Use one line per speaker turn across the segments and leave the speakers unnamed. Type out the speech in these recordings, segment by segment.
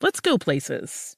let's go places.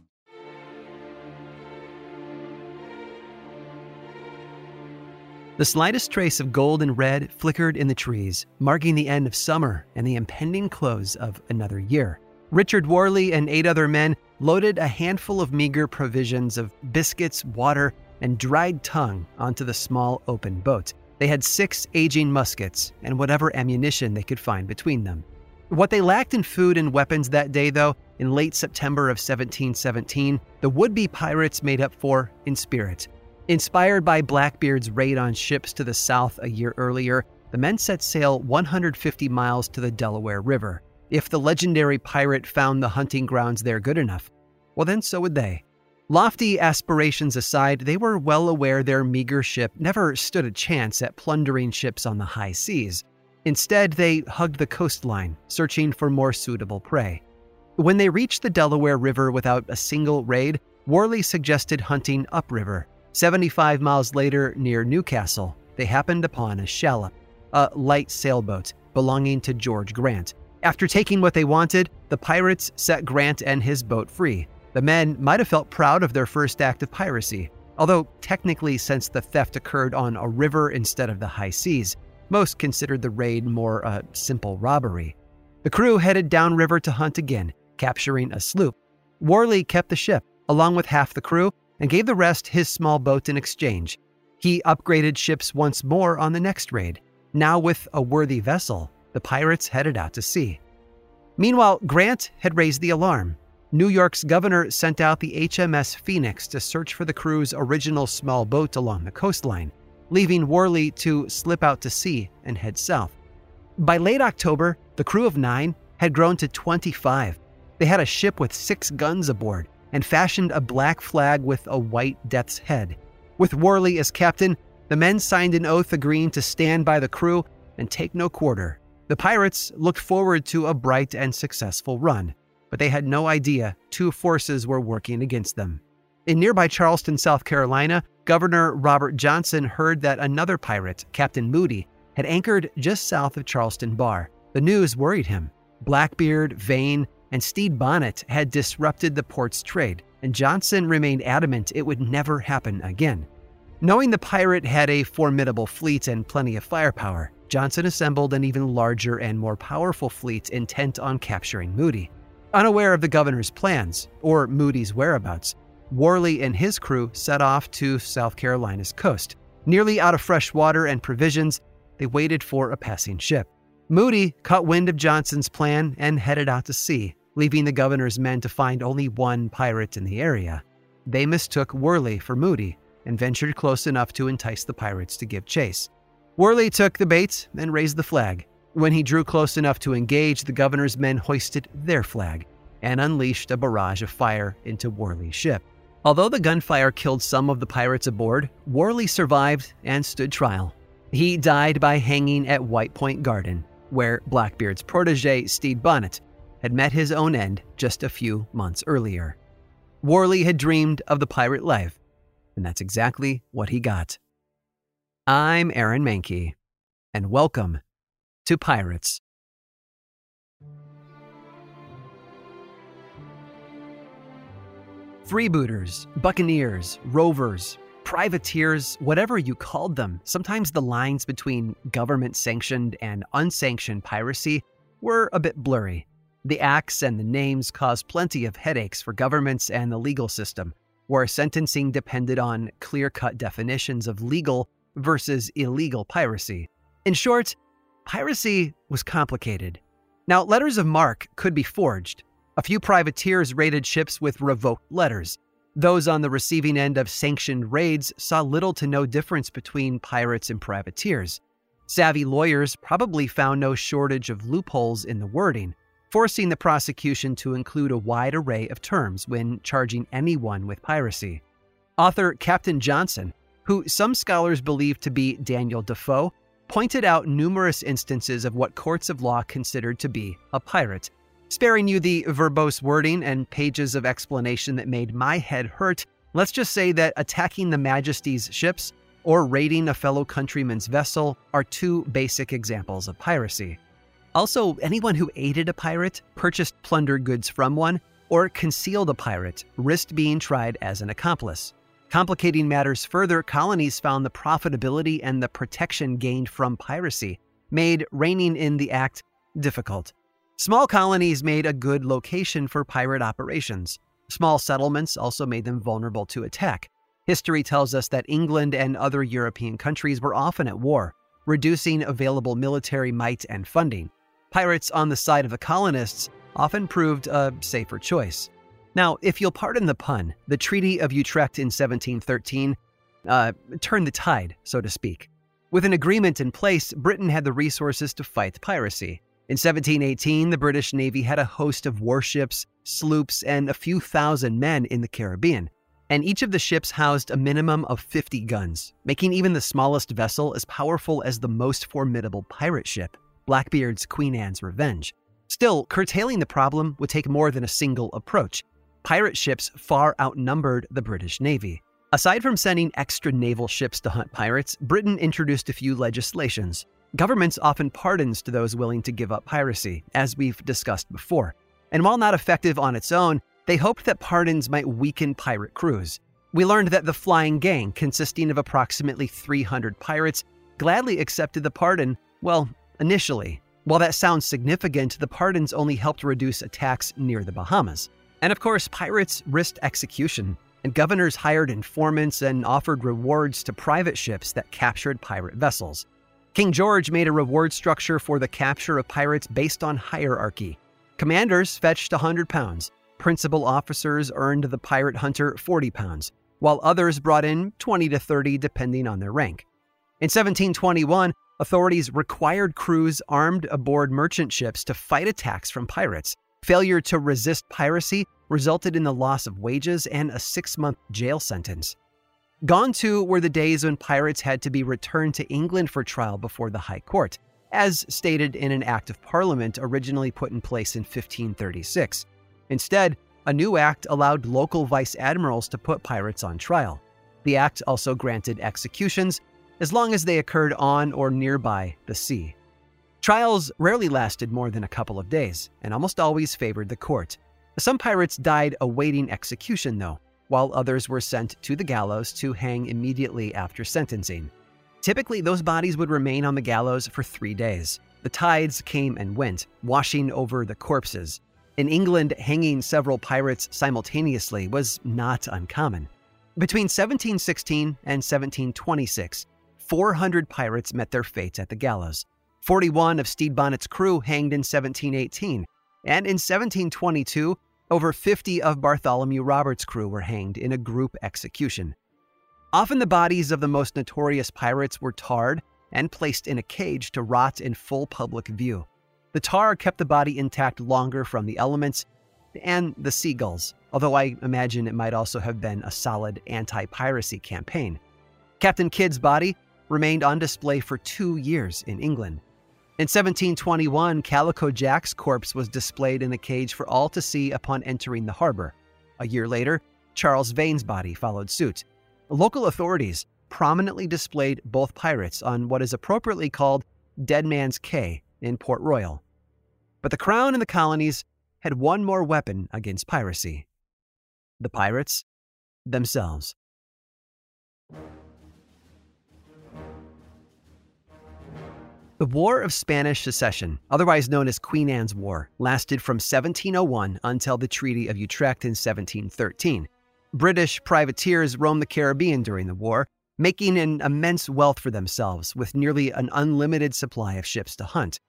The slightest trace of gold and red flickered in the trees, marking the end of summer and the impending close of another year. Richard Worley and eight other men loaded a handful of meager provisions of biscuits, water, and dried tongue onto the small open boat. They had six aging muskets and whatever ammunition they could find between them. What they lacked in food and weapons that day, though, in late September of 1717, the would be pirates made up for in spirit. Inspired by Blackbeard's raid on ships to the south a year earlier, the men set sail 150 miles to the Delaware River. If the legendary pirate found the hunting grounds there good enough, well, then so would they. Lofty aspirations aside, they were well aware their meager ship never stood a chance at plundering ships on the high seas. Instead, they hugged the coastline, searching for more suitable prey. When they reached the Delaware River without a single raid, Worley suggested hunting upriver. 75 miles later, near Newcastle, they happened upon a shallop, a light sailboat belonging to George Grant. After taking what they wanted, the pirates set Grant and his boat free. The men might have felt proud of their first act of piracy, although technically, since the theft occurred on a river instead of the high seas, most considered the raid more a simple robbery. The crew headed downriver to hunt again, capturing a sloop. Worley kept the ship, along with half the crew, and gave the rest his small boat in exchange. He upgraded ships once more on the next raid. Now, with a worthy vessel, the pirates headed out to sea. Meanwhile, Grant had raised the alarm. New York's governor sent out the HMS Phoenix to search for the crew's original small boat along the coastline, leaving Worley to slip out to sea and head south. By late October, the crew of nine had grown to 25. They had a ship with six guns aboard and fashioned a black flag with a white death's head. With Worley as captain, the men signed an oath agreeing to stand by the crew and take no quarter. The pirates looked forward to a bright and successful run, but they had no idea two forces were working against them. In nearby Charleston, South Carolina, Governor Robert Johnson heard that another pirate, Captain Moody, had anchored just south of Charleston Bar. The news worried him. Blackbeard, Vane, and Stede Bonnet had disrupted the port's trade, and Johnson remained adamant it would never happen again. Knowing the pirate had a formidable fleet and plenty of firepower, Johnson assembled an even larger and more powerful fleet intent on capturing Moody. Unaware of the governor's plans or Moody's whereabouts, Worley and his crew set off to South Carolina's coast. Nearly out of fresh water and provisions, they waited for a passing ship. Moody caught wind of Johnson's plan and headed out to sea, leaving the governor's men to find only one pirate in the area. They mistook Worley for Moody and ventured close enough to entice the pirates to give chase. Worley took the bait and raised the flag. When he drew close enough to engage, the governor's men hoisted their flag and unleashed a barrage of fire into Worley's ship. Although the gunfire killed some of the pirates aboard, Worley survived and stood trial. He died by hanging at White Point Garden. where Blackbeard's protege, Stede Bonnet, had met his own end just a few months earlier. Worley had dreamed of the pirate life, and that's exactly what he got. I'm Aaron Mahnke, and welcome to Pirates. Freebooters, buccaneers, rovers, privateers, whatever you called them, sometimes the lines between government sanctioned and unsanctioned piracy were a bit blurry. The acts and the names caused plenty of headaches for governments and the legal system, where sentencing depended on clear cut definitions of legal versus illegal piracy. In short, piracy was complicated. Now, letters of marque could be forged. A few privateers raided ships with revoked letters. Those on the receiving end of sanctioned raids saw little to no difference between pirates and privateers. Savvy lawyers probably found no shortage of loopholes in the wording, forcing the prosecution to include a wide array of terms when charging anyone with piracy. Author Captain Johnson, who some scholars believe to be Daniel Defoe, pointed out numerous instances of what courts of law considered to be a pirate. Sparing you the verbose wording and pages of explanation that made my head hurt, let's just say that attacking the Majesty's ships or raiding a fellow countryman's vessel are two basic examples of piracy. Also, anyone who aided a pirate, purchased plundered goods from one, or concealed a pirate risked being tried as an accomplice. Complicating matters further, colonies found the profitability and the protection gained from piracy made reining in the act difficult. Small colonies made a good location for pirate operations. Small settlements also made them vulnerable to attack. History tells us that England and other European countries were often at war, reducing available military might and funding pirates on the side of the colonists often proved a safer choice. Now, if you'll pardon the pun, the Treaty of Utrecht in 1713 uh, turned the tide, so to speak. With an agreement in place, Britain had the resources to fight piracy. In 1718, the British Navy had a host of warships, sloops, and a few thousand men in the Caribbean, and each of the ships housed a minimum of 50 guns, making even the smallest vessel as powerful as the most formidable pirate ship. Blackbeard's Queen Anne's Revenge. Still, curtailing the problem would take more than a single approach. Pirate ships far outnumbered the British Navy. Aside from sending extra naval ships to hunt pirates, Britain introduced a few legislations. Governments often pardons to those willing to give up piracy, as we've discussed before. And while not effective on its own, they hoped that pardons might weaken pirate crews. We learned that the Flying Gang, consisting of approximately 300 pirates, gladly accepted the pardon, well, initially. While that sounds significant, the pardons only helped reduce attacks near the Bahamas. And of course, pirates risked execution, and governors hired informants and offered rewards to private ships that captured pirate vessels. King George made a reward structure for the capture of pirates based on hierarchy. Commanders fetched 100 pounds, principal officers earned the pirate hunter 40 pounds, while others brought in 20 to 30 depending on their rank. In 1721, authorities required crews armed aboard merchant ships to fight attacks from pirates. Failure to resist piracy resulted in the loss of wages and a six month jail sentence. Gone too were the days when pirates had to be returned to England for trial before the High Court, as stated in an Act of Parliament originally put in place in 1536. Instead, a new act allowed local vice admirals to put pirates on trial. The act also granted executions as long as they occurred on or nearby the sea. Trials rarely lasted more than a couple of days, and almost always favored the court. Some pirates died awaiting execution, though, while others were sent to the gallows to hang immediately after sentencing. Typically, those bodies would remain on the gallows for three days. The tides came and went, washing over the corpses. In England, hanging several pirates simultaneously was not uncommon. Between 1716 and 1726, 400 pirates met their fate at the gallows. 41 of Stede Bonnet's crew hanged in 1718, and in 1722, over 50 of Bartholomew Roberts' crew were hanged in a group execution. Often the bodies of the most notorious pirates were tarred and placed in a cage to rot in full public view. The tar kept the body intact longer from the elements and the seagulls, although I imagine it might also have been a solid anti piracy campaign. Captain Kidd's body remained on display for two years in England. In 1721, Calico Jack's corpse was displayed in a cage for all to see upon entering the harbor. A year later, Charles Vane's body followed suit. Local authorities prominently displayed both pirates on what is appropriately called Dead Man's Cay in Port Royal. But the Crown and the colonies had one more weapon against piracy the pirates themselves. The War of Spanish Succession, otherwise known as Queen Anne's War, lasted from 1701 until the Treaty of Utrecht in 1713. British privateers roamed the Caribbean during the war, making an immense wealth for themselves with nearly an unlimited supply of ships to hunt.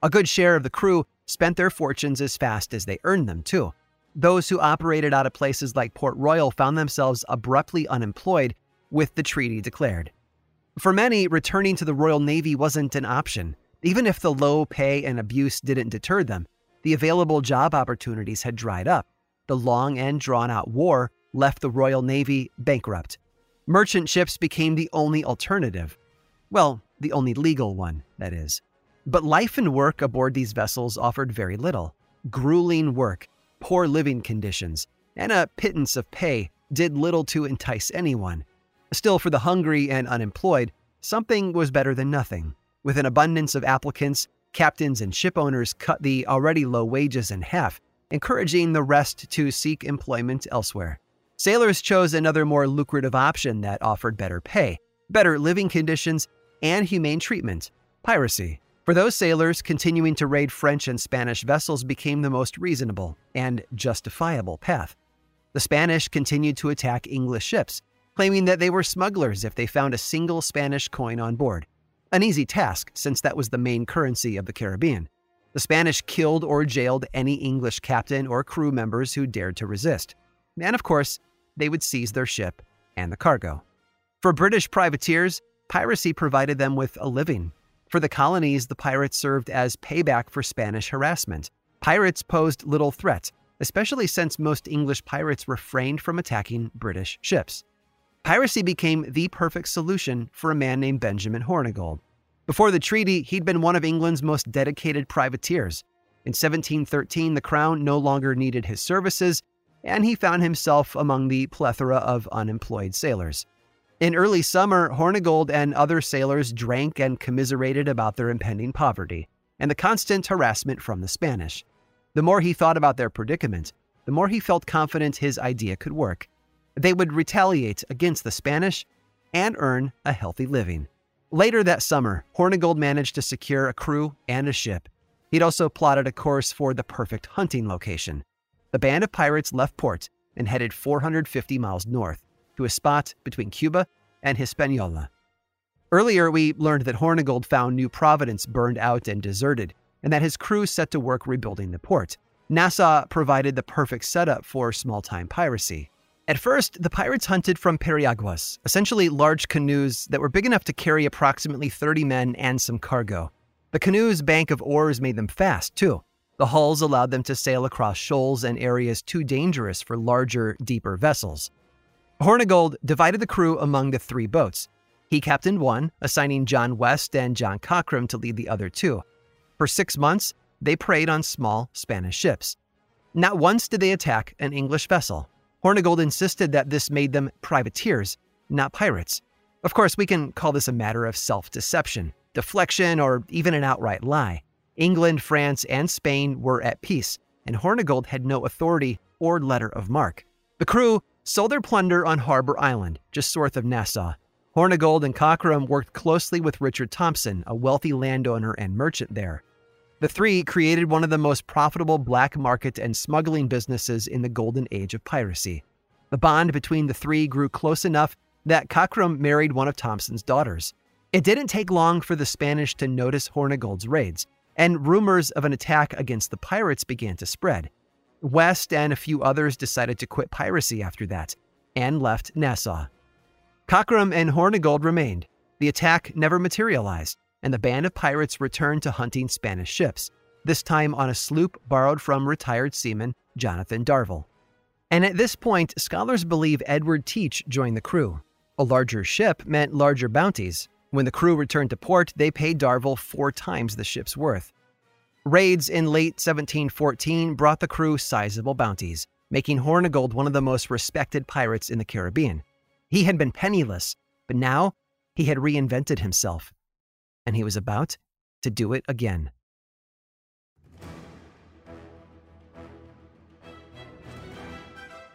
A good share of the crew spent their fortunes as fast as they earned them, too. Those who operated out of places like Port Royal found themselves abruptly unemployed with the treaty declared. For many, returning to the Royal Navy wasn't an option. Even if the low pay and abuse didn't deter them, the available job opportunities had dried up. The long and drawn out war left the Royal Navy bankrupt. Merchant ships became the only alternative. Well, the only legal one, that is. But life and work aboard these vessels offered very little. Grueling work, poor living conditions, and a pittance of pay did little to entice anyone. Still, for the hungry and unemployed, something was better than nothing. With an abundance of applicants, captains and ship owners cut the already low wages in half, encouraging the rest to seek employment elsewhere. Sailors chose another more lucrative option that offered better pay, better living conditions, and humane treatment piracy. For those sailors, continuing to raid French and Spanish vessels became the most reasonable and justifiable path. The Spanish continued to attack English ships, claiming that they were smugglers if they found a single Spanish coin on board. An easy task, since that was the main currency of the Caribbean. The Spanish killed or jailed any English captain or crew members who dared to resist. And of course, they would seize their ship and the cargo. For British privateers, piracy provided them with a living for the colonies, the pirates served as payback for Spanish harassment. Pirates posed little threat, especially since most English pirates refrained from attacking British ships. Piracy became the perfect solution for a man named Benjamin Hornigold. Before the treaty, he'd been one of England's most dedicated privateers. In 1713, the crown no longer needed his services, and he found himself among the plethora of unemployed sailors. In early summer, Hornigold and other sailors drank and commiserated about their impending poverty and the constant harassment from the Spanish. The more he thought about their predicament, the more he felt confident his idea could work. They would retaliate against the Spanish and earn a healthy living. Later that summer, Hornigold managed to secure a crew and a ship. He'd also plotted a course for the perfect hunting location. The band of pirates left port and headed 450 miles north to a spot between Cuba and Hispaniola. Earlier, we learned that Hornigold found New Providence burned out and deserted, and that his crew set to work rebuilding the port. Nassau provided the perfect setup for small time piracy. At first, the pirates hunted from periaguas, essentially large canoes that were big enough to carry approximately 30 men and some cargo. The canoes' bank of oars made them fast, too. The hulls allowed them to sail across shoals and areas too dangerous for larger, deeper vessels. Hornigold divided the crew among the three boats. He captained one, assigning John West and John Cockram to lead the other two. For six months, they preyed on small Spanish ships. Not once did they attack an English vessel. Hornigold insisted that this made them privateers, not pirates. Of course, we can call this a matter of self deception, deflection, or even an outright lie. England, France, and Spain were at peace, and Hornigold had no authority or letter of marque. The crew sold their plunder on Harbor Island, just north of Nassau. Hornigold and Cockram worked closely with Richard Thompson, a wealthy landowner and merchant there. The three created one of the most profitable black market and smuggling businesses in the golden age of piracy. The bond between the three grew close enough that Cockram married one of Thompson's daughters. It didn't take long for the Spanish to notice Hornigold's raids, and rumors of an attack against the pirates began to spread. West and a few others decided to quit piracy after that and left Nassau. Cockram and Hornigold remained. The attack never materialized, and the band of pirates returned to hunting Spanish ships, this time on a sloop borrowed from retired seaman Jonathan Darvell. And at this point, scholars believe Edward Teach joined the crew. A larger ship meant larger bounties. When the crew returned to port, they paid Darvell four times the ship's worth. Raids in late 1714 brought the crew sizable bounties, making Hornigold one of the most respected pirates in the Caribbean. He had been penniless, but now he had reinvented himself, and he was about to do it again.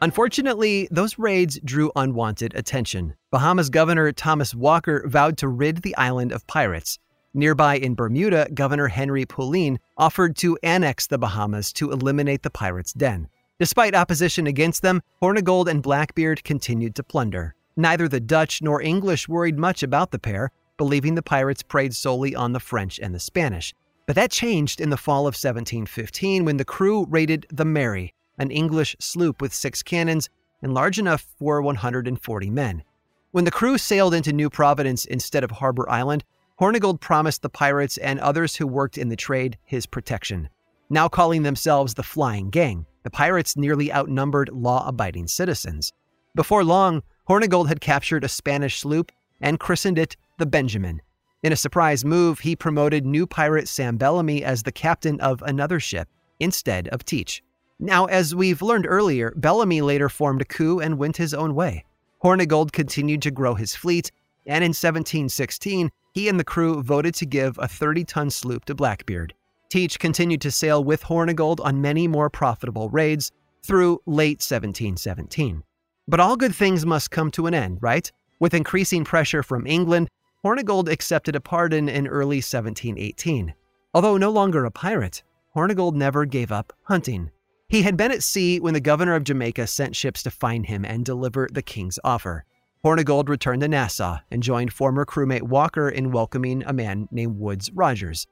Unfortunately, those raids drew unwanted attention. Bahamas Governor Thomas Walker vowed to rid the island of pirates. Nearby in Bermuda, Governor Henry Pulleine offered to annex the Bahamas to eliminate the pirates' den. Despite opposition against them, Hornigold and Blackbeard continued to plunder. Neither the Dutch nor English worried much about the pair, believing the pirates preyed solely on the French and the Spanish. But that changed in the fall of 1715 when the crew raided the Mary, an English sloop with six cannons and large enough for 140 men. When the crew sailed into New Providence instead of Harbor Island, Hornigold promised the pirates and others who worked in the trade his protection. Now calling themselves the Flying Gang, the pirates nearly outnumbered law abiding citizens. Before long, Hornigold had captured a Spanish sloop and christened it the Benjamin. In a surprise move, he promoted new pirate Sam Bellamy as the captain of another ship instead of Teach. Now, as we've learned earlier, Bellamy later formed a coup and went his own way. Hornigold continued to grow his fleet, and in 1716, he and the crew voted to give a 30 ton sloop to Blackbeard. Teach continued to sail with Hornigold on many more profitable raids through late 1717. But all good things must come to an end, right? With increasing pressure from England, Hornigold accepted a pardon in early 1718. Although no longer a pirate, Hornigold never gave up hunting. He had been at sea when the governor of Jamaica sent ships to find him and deliver the king's offer. Hornigold returned to Nassau and joined former crewmate Walker in welcoming a man named Woodes Rogers.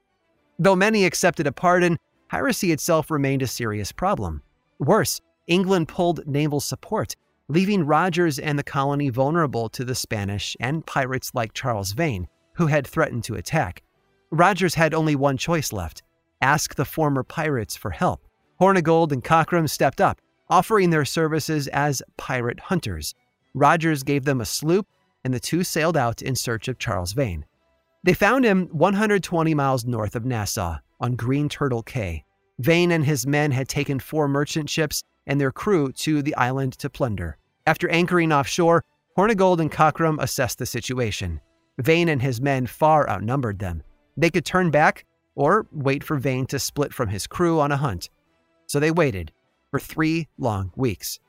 Though many accepted a pardon, piracy itself remained a serious problem. Worse, England pulled naval support, leaving Rogers and the colony vulnerable to the Spanish and pirates like Charles Vane, who had threatened to attack. Rogers had only one choice left ask the former pirates for help. Hornigold and Cockram stepped up, offering their services as pirate hunters. Rogers gave them a sloop, and the two sailed out in search of Charles Vane. They found him 120 miles north of Nassau on Green Turtle Cay. Vane and his men had taken four merchant ships and their crew to the island to plunder. After anchoring offshore, Hornigold and Cockram assessed the situation. Vane and his men far outnumbered them. They could turn back or wait for Vane to split from his crew on a hunt. So they waited for three long weeks.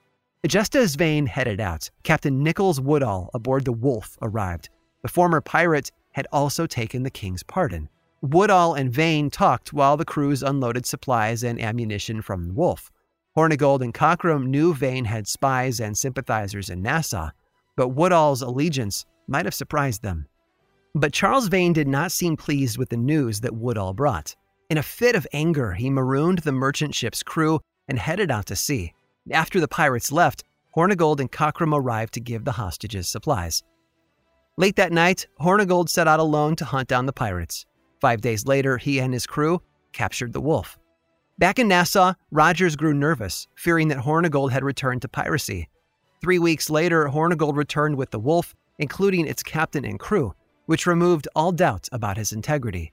Just as Vane headed out, Captain Nicholas Woodall aboard the Wolf arrived. The former pirate had also taken the king's pardon. Woodall and Vane talked while the crews unloaded supplies and ammunition from the Wolf. Hornigold and Cockram knew Vane had spies and sympathizers in Nassau, but Woodall's allegiance might have surprised them. But Charles Vane did not seem pleased with the news that Woodall brought. In a fit of anger, he marooned the merchant ship's crew and headed out to sea. After the pirates left, Hornigold and Cockram arrived to give the hostages supplies. Late that night, Hornigold set out alone to hunt down the pirates. Five days later, he and his crew captured the wolf. Back in Nassau, Rogers grew nervous, fearing that Hornigold had returned to piracy. Three weeks later, Hornigold returned with the wolf, including its captain and crew, which removed all doubts about his integrity.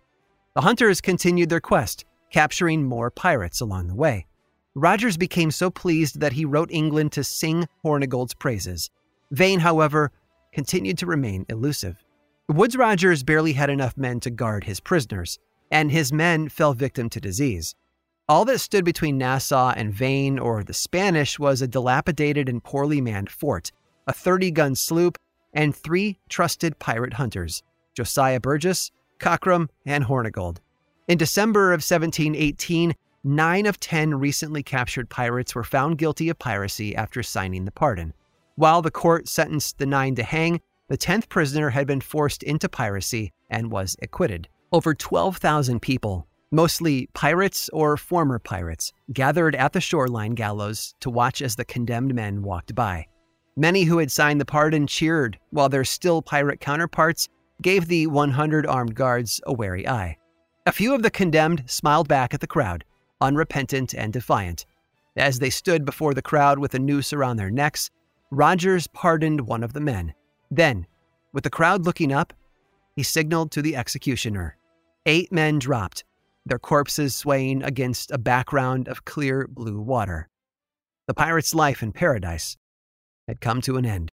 The hunters continued their quest, capturing more pirates along the way. Rogers became so pleased that he wrote England to sing Hornigold's praises. Vane, however, continued to remain elusive. Woodes Rogers barely had enough men to guard his prisoners, and his men fell victim to disease. All that stood between Nassau and Vane or the Spanish was a dilapidated and poorly manned fort, a 30 gun sloop, and three trusted pirate hunters Josiah Burgess, Cockram, and Hornigold. In December of 1718, nine of ten recently captured pirates were found guilty of piracy after signing the pardon. While the court sentenced the nine to hang, the 10th prisoner had been forced into piracy and was acquitted. Over 12,000 people, mostly pirates or former pirates, gathered at the shoreline gallows to watch as the condemned men walked by. Many who had signed the pardon cheered, while their still pirate counterparts gave the 100 armed guards a wary eye. A few of the condemned smiled back at the crowd, unrepentant and defiant. As they stood before the crowd with a noose around their necks, Rogers pardoned one of the men. Then, with the crowd looking up, he signaled to the executioner. Eight men dropped, their corpses swaying against a background of clear blue water. The pirate's life in paradise had come to an end.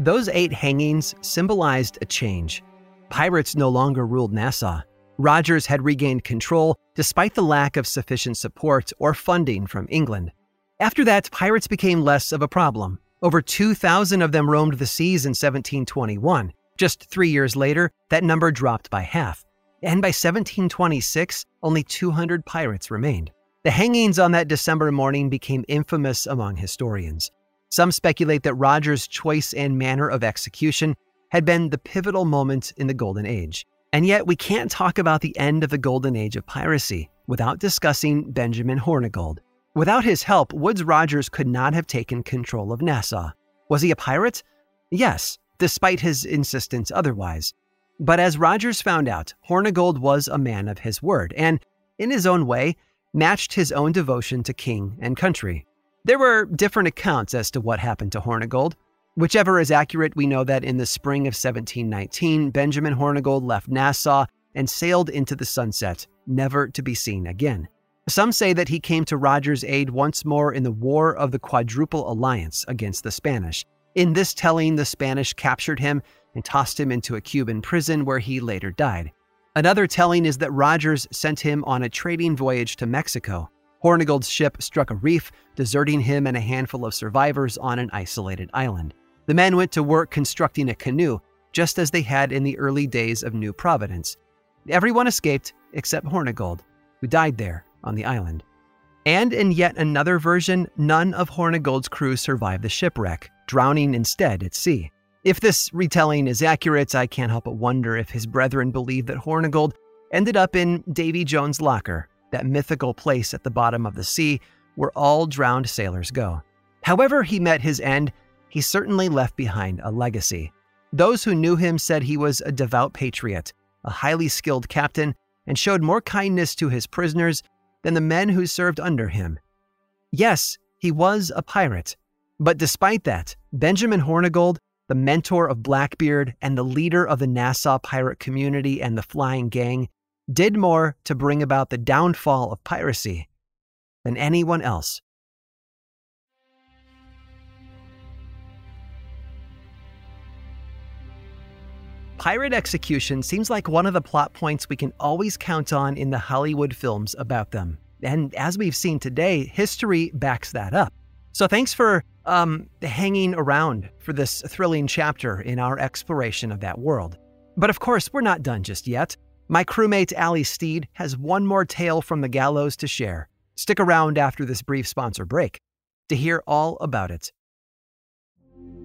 Those eight hangings symbolized a change. Pirates no longer ruled Nassau. Rogers had regained control despite the lack of sufficient support or funding from England. After that, pirates became less of a problem. Over 2,000 of them roamed the seas in 1721. Just three years later, that number dropped by half. And by 1726, only 200 pirates remained. The hangings on that December morning became infamous among historians. Some speculate that Rogers' choice and manner of execution had been the pivotal moment in the Golden Age. And yet, we can't talk about the end of the Golden Age of piracy without discussing Benjamin Hornigold. Without his help, Woodes Rogers could not have taken control of Nassau. Was he a pirate? Yes, despite his insistence otherwise. But as Rogers found out, Hornigold was a man of his word and, in his own way, matched his own devotion to king and country. There were different accounts as to what happened to Hornigold. Whichever is accurate, we know that in the spring of 1719, Benjamin Hornigold left Nassau and sailed into the sunset, never to be seen again. Some say that he came to Rogers' aid once more in the War of the Quadruple Alliance against the Spanish. In this telling, the Spanish captured him and tossed him into a Cuban prison where he later died. Another telling is that Rogers sent him on a trading voyage to Mexico. Hornigold's ship struck a reef, deserting him and a handful of survivors on an isolated island. The men went to work constructing a canoe, just as they had in the early days of New Providence. Everyone escaped except Hornigold, who died there on the island. And in yet another version, none of Hornigold's crew survived the shipwreck, drowning instead at sea. If this retelling is accurate, I can't help but wonder if his brethren believe that Hornigold ended up in Davy Jones' locker, that mythical place at the bottom of the sea where all drowned sailors go. However, he met his end, he certainly left behind a legacy. Those who knew him said he was a devout patriot, a highly skilled captain, and showed more kindness to his prisoners than the men who served under him. Yes, he was a pirate, but despite that, Benjamin Hornigold, the mentor of Blackbeard and the leader of the Nassau pirate community and the Flying Gang, did more to bring about the downfall of piracy than anyone else. Pirate execution seems like one of the plot points we can always count on in the Hollywood films about them. And as we've seen today, history backs that up. So thanks for um, hanging around for this thrilling chapter in our exploration of that world. But of course, we're not done just yet. My crewmate Ali Steed has one more tale from the gallows to share. Stick around after this brief sponsor break to hear all about it.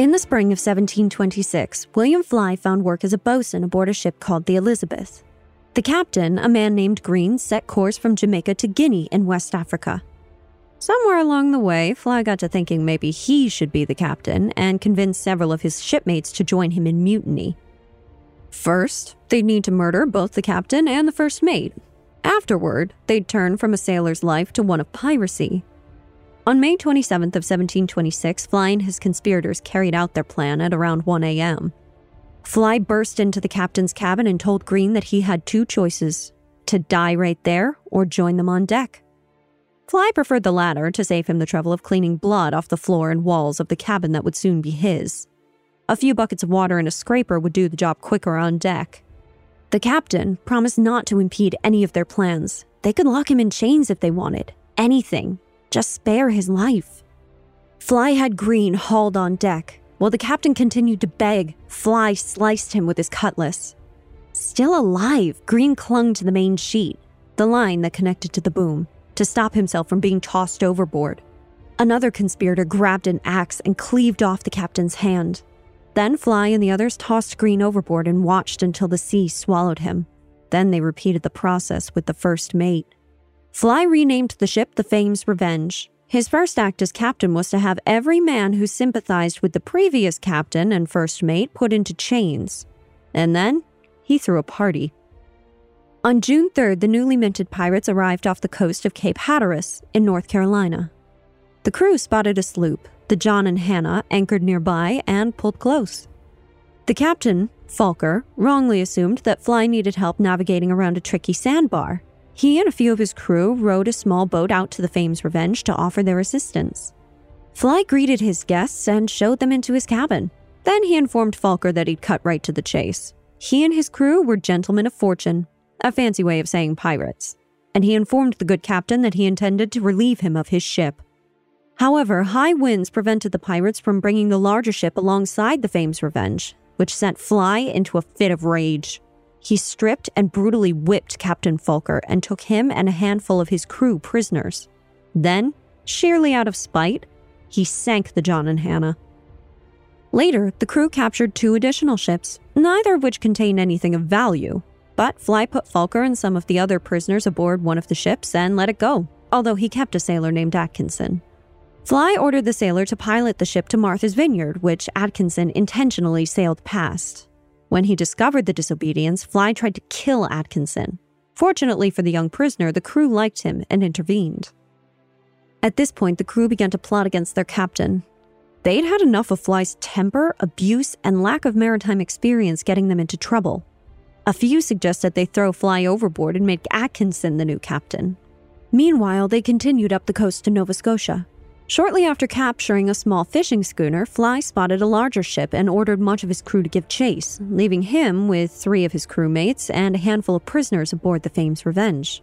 In the spring of 1726, William Fly found work as a boatswain aboard a ship called the Elizabeth. The captain, a man named Green, set course from Jamaica to Guinea in West Africa. Somewhere along the way, Fly got to thinking maybe he should be the captain and convinced several of his shipmates to join him in mutiny. First, they'd need to murder both the captain and the first mate. Afterward, they'd turn from a sailor's life to one of piracy. On May 27th of 1726, Fly and his conspirators carried out their plan at around 1 a.m. Fly burst into the captain's cabin and told Green that he had two choices to die right there or join them on deck. Fly preferred the latter to save him the trouble of cleaning blood off the floor and walls of the cabin that would soon be his. A few buckets of water and a scraper would do the job quicker on deck. The captain promised not to impede any of their plans. They could lock him in chains if they wanted. Anything just spare his life. Fly had Green hauled on deck. While the captain continued to beg, Fly sliced him with his cutlass. Still alive, Green clung to the main sheet, the line that connected to the boom, to stop himself from being tossed overboard. Another conspirator grabbed an axe and cleaved off the captain's hand. Then Fly and the others tossed Green overboard and watched until the sea swallowed him. Then they repeated the process with the first mate. Fly renamed the ship the Fame's Revenge. His first act as captain was to have every man who sympathized with the previous captain and first mate put into chains. And then he threw a party. On June 3rd, the newly minted pirates arrived off the coast of Cape Hatteras in North Carolina. The crew spotted a sloop, the John and Hannah, anchored nearby and pulled close. The captain, Falker, wrongly assumed that Fly needed help navigating around a tricky sandbar he and a few of his crew rowed a small boat out to the Fame's Revenge to offer their assistance. Fly greeted his guests and showed them into his cabin. Then he informed Falker that he'd cut right to the chase. He and his crew were gentlemen of fortune, a fancy way of saying pirates, and he informed the good captain that he intended to relieve him of his ship. However, high winds prevented the pirates from bringing the larger ship alongside the Fame's Revenge, which sent Fly into a fit of rage. He stripped and brutally whipped Captain Falker and took him and a handful of his crew prisoners. Then, sheerly out of spite, he sank the John and Hannah. Later, the crew captured two additional ships, neither of which contained anything of value. But Fly put Falker and some of the other prisoners aboard one of the ships and let it go, although he kept a sailor named Atkinson. Fly ordered the sailor to pilot the ship to Martha's Vineyard, which Atkinson intentionally sailed past. When he discovered the disobedience, Fly tried to kill Atkinson. Fortunately for the young prisoner, the crew liked him and intervened. At this point, the crew began to plot against their captain. They'd had enough of Fly's temper, abuse, and lack of maritime experience getting them into trouble. A few suggested they throw Fly overboard and make Atkinson the new captain. Meanwhile, they continued up the coast to Nova Scotia. Shortly after capturing a small fishing schooner, Fly spotted a larger ship and ordered much of his crew to give chase, leaving him with three of his crewmates and a handful of prisoners aboard the Fame's Revenge.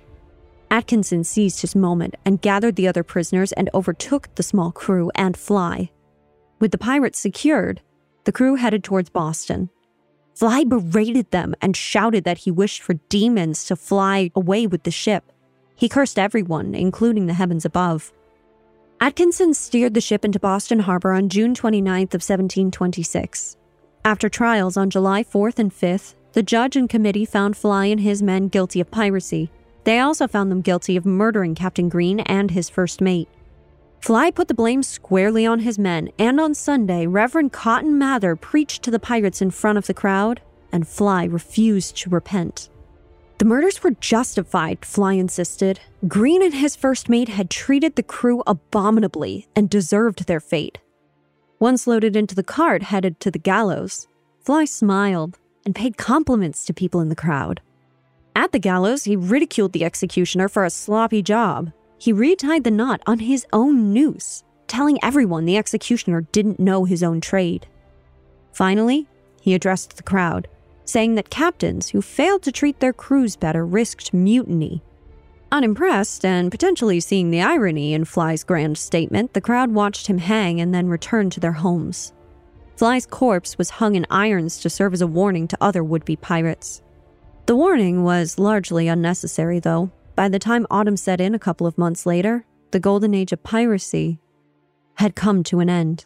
Atkinson seized his moment and gathered the other prisoners and overtook the small crew and Fly. With the pirates secured, the crew headed towards Boston. Fly berated them and shouted that he wished for demons to fly away with the ship. He cursed everyone, including the heavens above. Atkinson steered the ship into Boston Harbor on June 29th of 1726. After trials on July 4th and 5th, the judge and committee found Fly and his men guilty of piracy. They also found them guilty of murdering Captain Green and his first mate. Fly put the blame squarely on his men, and on Sunday, Reverend Cotton Mather preached to the pirates in front of the crowd, and Fly refused to repent. The murders were justified, Fly insisted. Green and his first mate had treated the crew abominably and deserved their fate. Once loaded into the cart headed to the gallows, Fly smiled and paid compliments to people in the crowd. At the gallows, he ridiculed the executioner for a sloppy job. He retied the knot on his own noose, telling everyone the executioner didn't know his own trade. Finally, he addressed the crowd saying that captains who failed to treat their crews better risked mutiny. Unimpressed and potentially seeing the irony in Fly's grand statement, the crowd watched him hang and then returned to their homes. Fly's corpse was hung in irons to serve as a warning to other would be pirates. The warning was largely unnecessary, though. By the time autumn set in a couple of months later, the golden age of piracy had come to an end.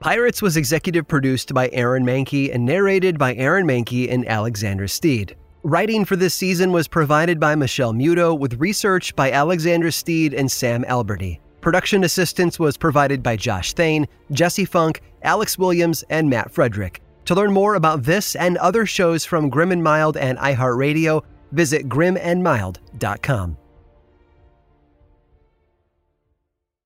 Pirates was executive produced by Aaron Mahnke and narrated by Aaron Mahnke and Alexander Steed. Writing for this season was provided by Michelle Muto with research by Alexander Steed and Sam Alberti. Production assistance was provided by Josh Thane, Jesse Funk, Alex Williams, and Matt Frederick. To learn more about this and other shows from Grim and Mild and iHeartRadio, visit grimandmild.com.